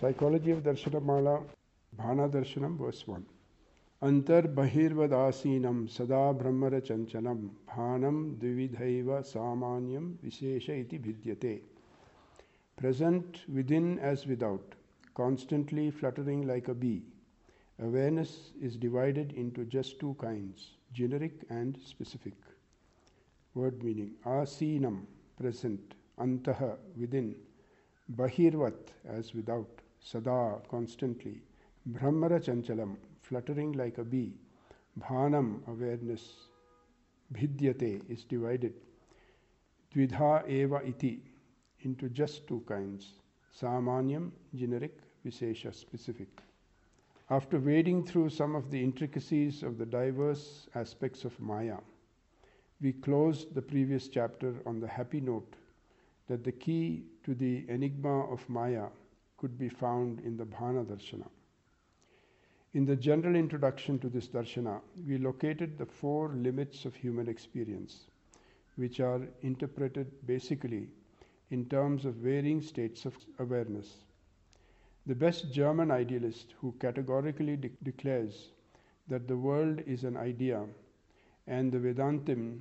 Psychology of Darshanamala, Bhana Darshanam, verse 1. Antar Bahirvadasinam Sada Bhramara Chanchalam Bhanam Dvidhaiva Samanyam Vishesha Iti Bhidyate. Present within as without, constantly fluttering like a bee. Awareness is divided into just two kinds, generic and specific. Word meaning Asinam, present, Antaha, within, Bahirvat, as without, Sada, constantly, Bhramara Chanchalam, fluttering like a bee, Bhanam, awareness, Bhidyate, is divided, Dvidha eva iti, into just two kinds, Samanyam, generic, Vishesha, specific. After wading through some of the intricacies of the diverse aspects of Maya, we closed the previous chapter on the happy note that the key to the enigma of Maya could be found in the Bhana Darshana. In the general introduction to this darshana, we located the four limits of human experience, which are interpreted basically in terms of varying states of awareness. The best German idealist who categorically de- declares that the world is an idea, and the Vedantin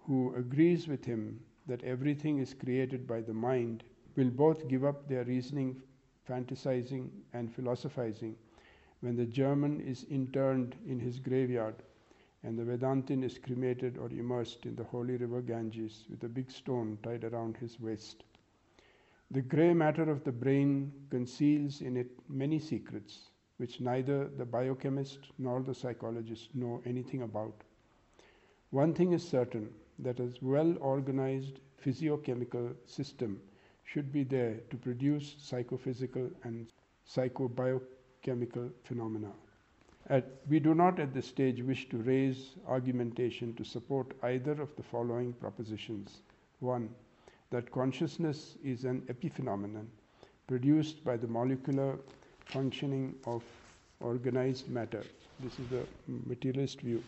who agrees with him that everything is created by the mind will both give up their reasoning, fantasizing, and philosophizing when the German is interned in his graveyard and the Vedantin is cremated or immersed in the holy river Ganges with a big stone tied around his waist. The grey matter of the brain conceals in it many secrets which neither the biochemist nor the psychologist know anything about. One thing is certain that a well organized physiochemical system should be there to produce psychophysical and psychobiochemical phenomena. At, we do not at this stage wish to raise argumentation to support either of the following propositions. One, that consciousness is an epiphenomenon produced by the molecular functioning of organized matter. This is the materialist view.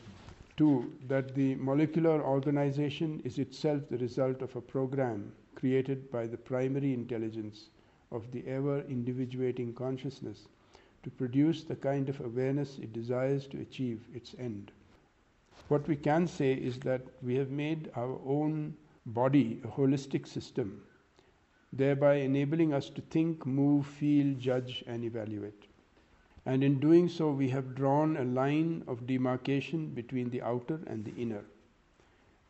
Two, that the molecular organization is itself the result of a program created by the primary intelligence of the ever individuating consciousness to produce the kind of awareness it desires to achieve its end. What we can say is that we have made our own body a holistic system, thereby enabling us to think, move, feel, judge, and evaluate. And in doing so, we have drawn a line of demarcation between the outer and the inner.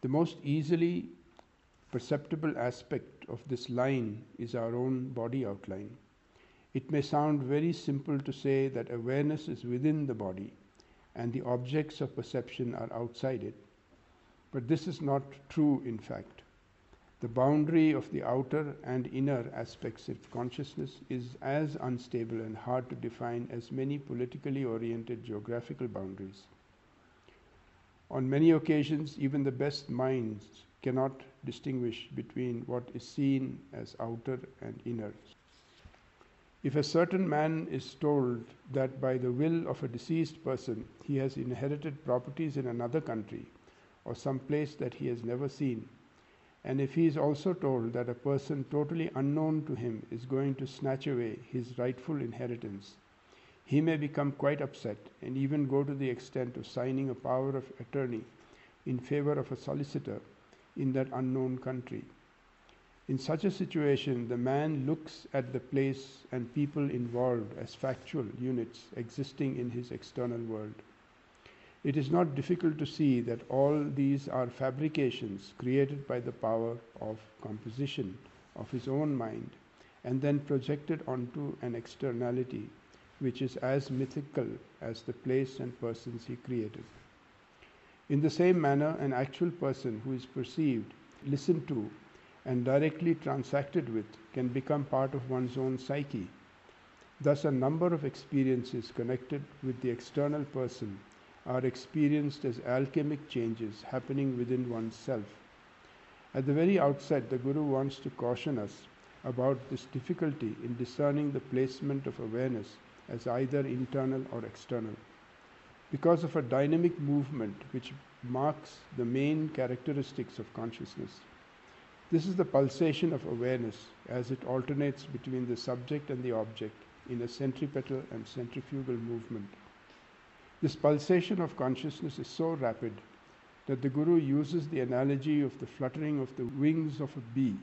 The most easily perceptible aspect of this line is our own body outline. It may sound very simple to say that awareness is within the body and the objects of perception are outside it. But this is not true, in fact. The boundary of the outer and inner aspects of consciousness is as unstable and hard to define as many politically oriented geographical boundaries. On many occasions, even the best minds cannot distinguish between what is seen as outer and inner. If a certain man is told that by the will of a deceased person he has inherited properties in another country or some place that he has never seen, and if he is also told that a person totally unknown to him is going to snatch away his rightful inheritance, he may become quite upset and even go to the extent of signing a power of attorney in favor of a solicitor in that unknown country. In such a situation, the man looks at the place and people involved as factual units existing in his external world. It is not difficult to see that all these are fabrications created by the power of composition of his own mind and then projected onto an externality which is as mythical as the place and persons he created. In the same manner, an actual person who is perceived, listened to, and directly transacted with can become part of one's own psyche. Thus, a number of experiences connected with the external person are experienced as alchemic changes happening within oneself. At the very outset, the Guru wants to caution us about this difficulty in discerning the placement of awareness as either internal or external. Because of a dynamic movement which marks the main characteristics of consciousness. This is the pulsation of awareness as it alternates between the subject and the object in a centripetal and centrifugal movement. This pulsation of consciousness is so rapid that the Guru uses the analogy of the fluttering of the wings of a bee.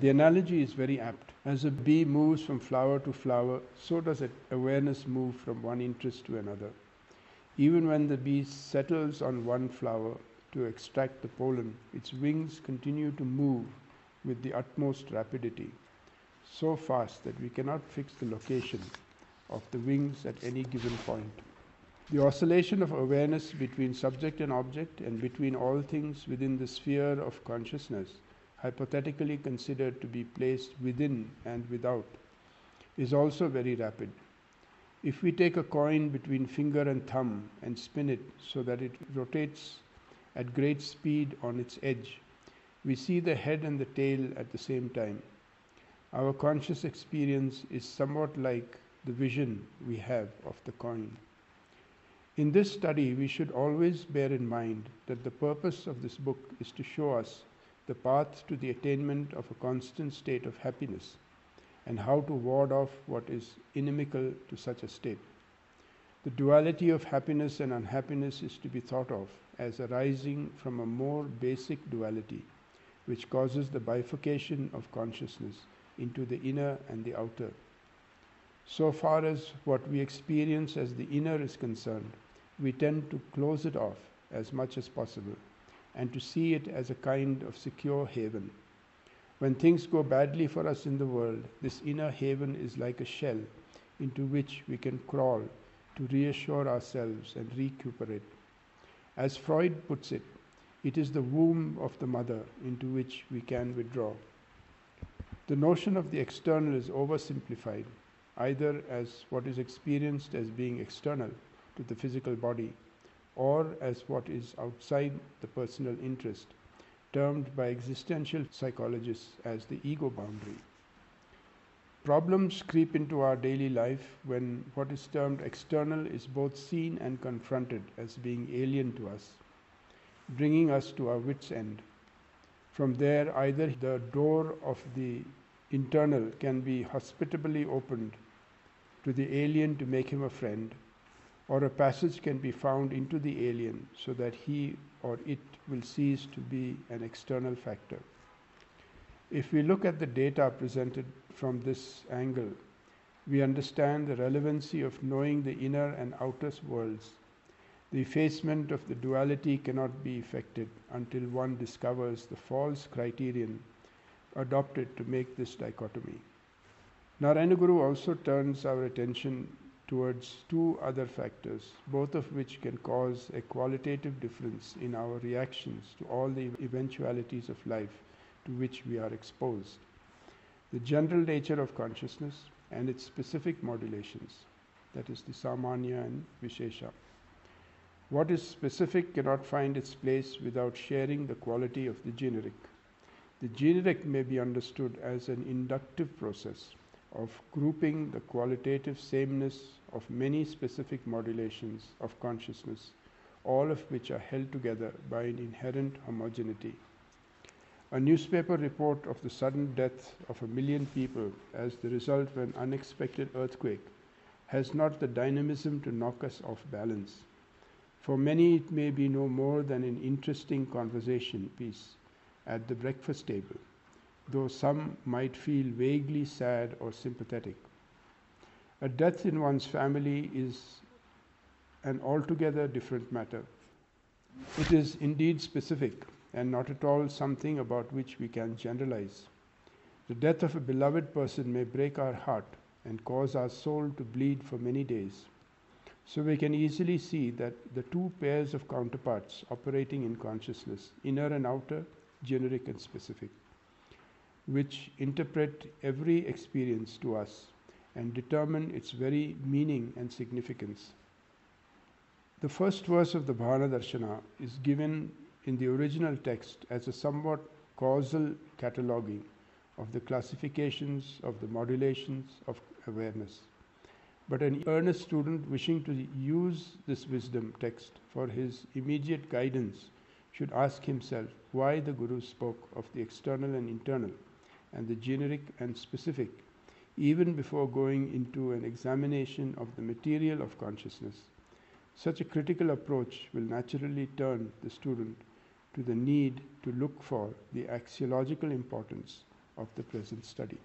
The analogy is very apt. As a bee moves from flower to flower, so does awareness move from one interest to another. Even when the bee settles on one flower to extract the pollen, its wings continue to move with the utmost rapidity, so fast that we cannot fix the location of the wings at any given point. The oscillation of awareness between subject and object and between all things within the sphere of consciousness, hypothetically considered to be placed within and without, is also very rapid. If we take a coin between finger and thumb and spin it so that it rotates at great speed on its edge, we see the head and the tail at the same time. Our conscious experience is somewhat like the vision we have of the coin. In this study, we should always bear in mind that the purpose of this book is to show us the path to the attainment of a constant state of happiness and how to ward off what is inimical to such a state. The duality of happiness and unhappiness is to be thought of as arising from a more basic duality, which causes the bifurcation of consciousness into the inner and the outer. So far as what we experience as the inner is concerned, we tend to close it off as much as possible and to see it as a kind of secure haven. When things go badly for us in the world, this inner haven is like a shell into which we can crawl to reassure ourselves and recuperate. As Freud puts it, it is the womb of the mother into which we can withdraw. The notion of the external is oversimplified, either as what is experienced as being external to the physical body or as what is outside the personal interest, termed by existential psychologists as the ego boundary. Problems creep into our daily life when what is termed external is both seen and confronted as being alien to us, bringing us to our wits' end. From there, either the door of the internal can be hospitably opened to the alien to make him a friend, or a passage can be found into the alien so that he or it will cease to be an external factor. If we look at the data presented from this angle, we understand the relevancy of knowing the inner and outer worlds. The effacement of the duality cannot be effected until one discovers the false criterion adopted to make this dichotomy. Narayana Guru also turns our attention towards two other factors, both of which can cause a qualitative difference in our reactions to all the eventualities of life to which we are exposed. The general nature of consciousness and its specific modulations, that is the Samanya and Vishesha. What is specific cannot find its place without sharing the quality of the generic. The generic may be understood as an inductive process of grouping the qualitative sameness of many specific modulations of consciousness, all of which are held together by an inherent homogeneity. A newspaper report of the sudden death of a million people as the result of an unexpected earthquake has not the dynamism to knock us off balance. For many, it may be no more than an interesting conversation piece at the breakfast table, though some might feel vaguely sad or sympathetic. A death in one's family is an altogether different matter. It is indeed specific and not at all something about which we can generalize. The death of a beloved person may break our heart and cause our soul to bleed for many days. So we can easily see that the two pairs of counterparts operating in consciousness, inner and outer, generic and specific, which interpret every experience to us and determine its very meaning and significance. The first verse of the Bhavana Darshana is given in the original text as a somewhat causal cataloging of the classifications of the modulations of awareness. But an earnest student wishing to use this wisdom text for his immediate guidance should ask himself why the Guru spoke of the external and internal and the generic and specific even before going into an examination of the material of consciousness. Such a critical approach will naturally turn the student to the need to look for the axiological importance of the present study.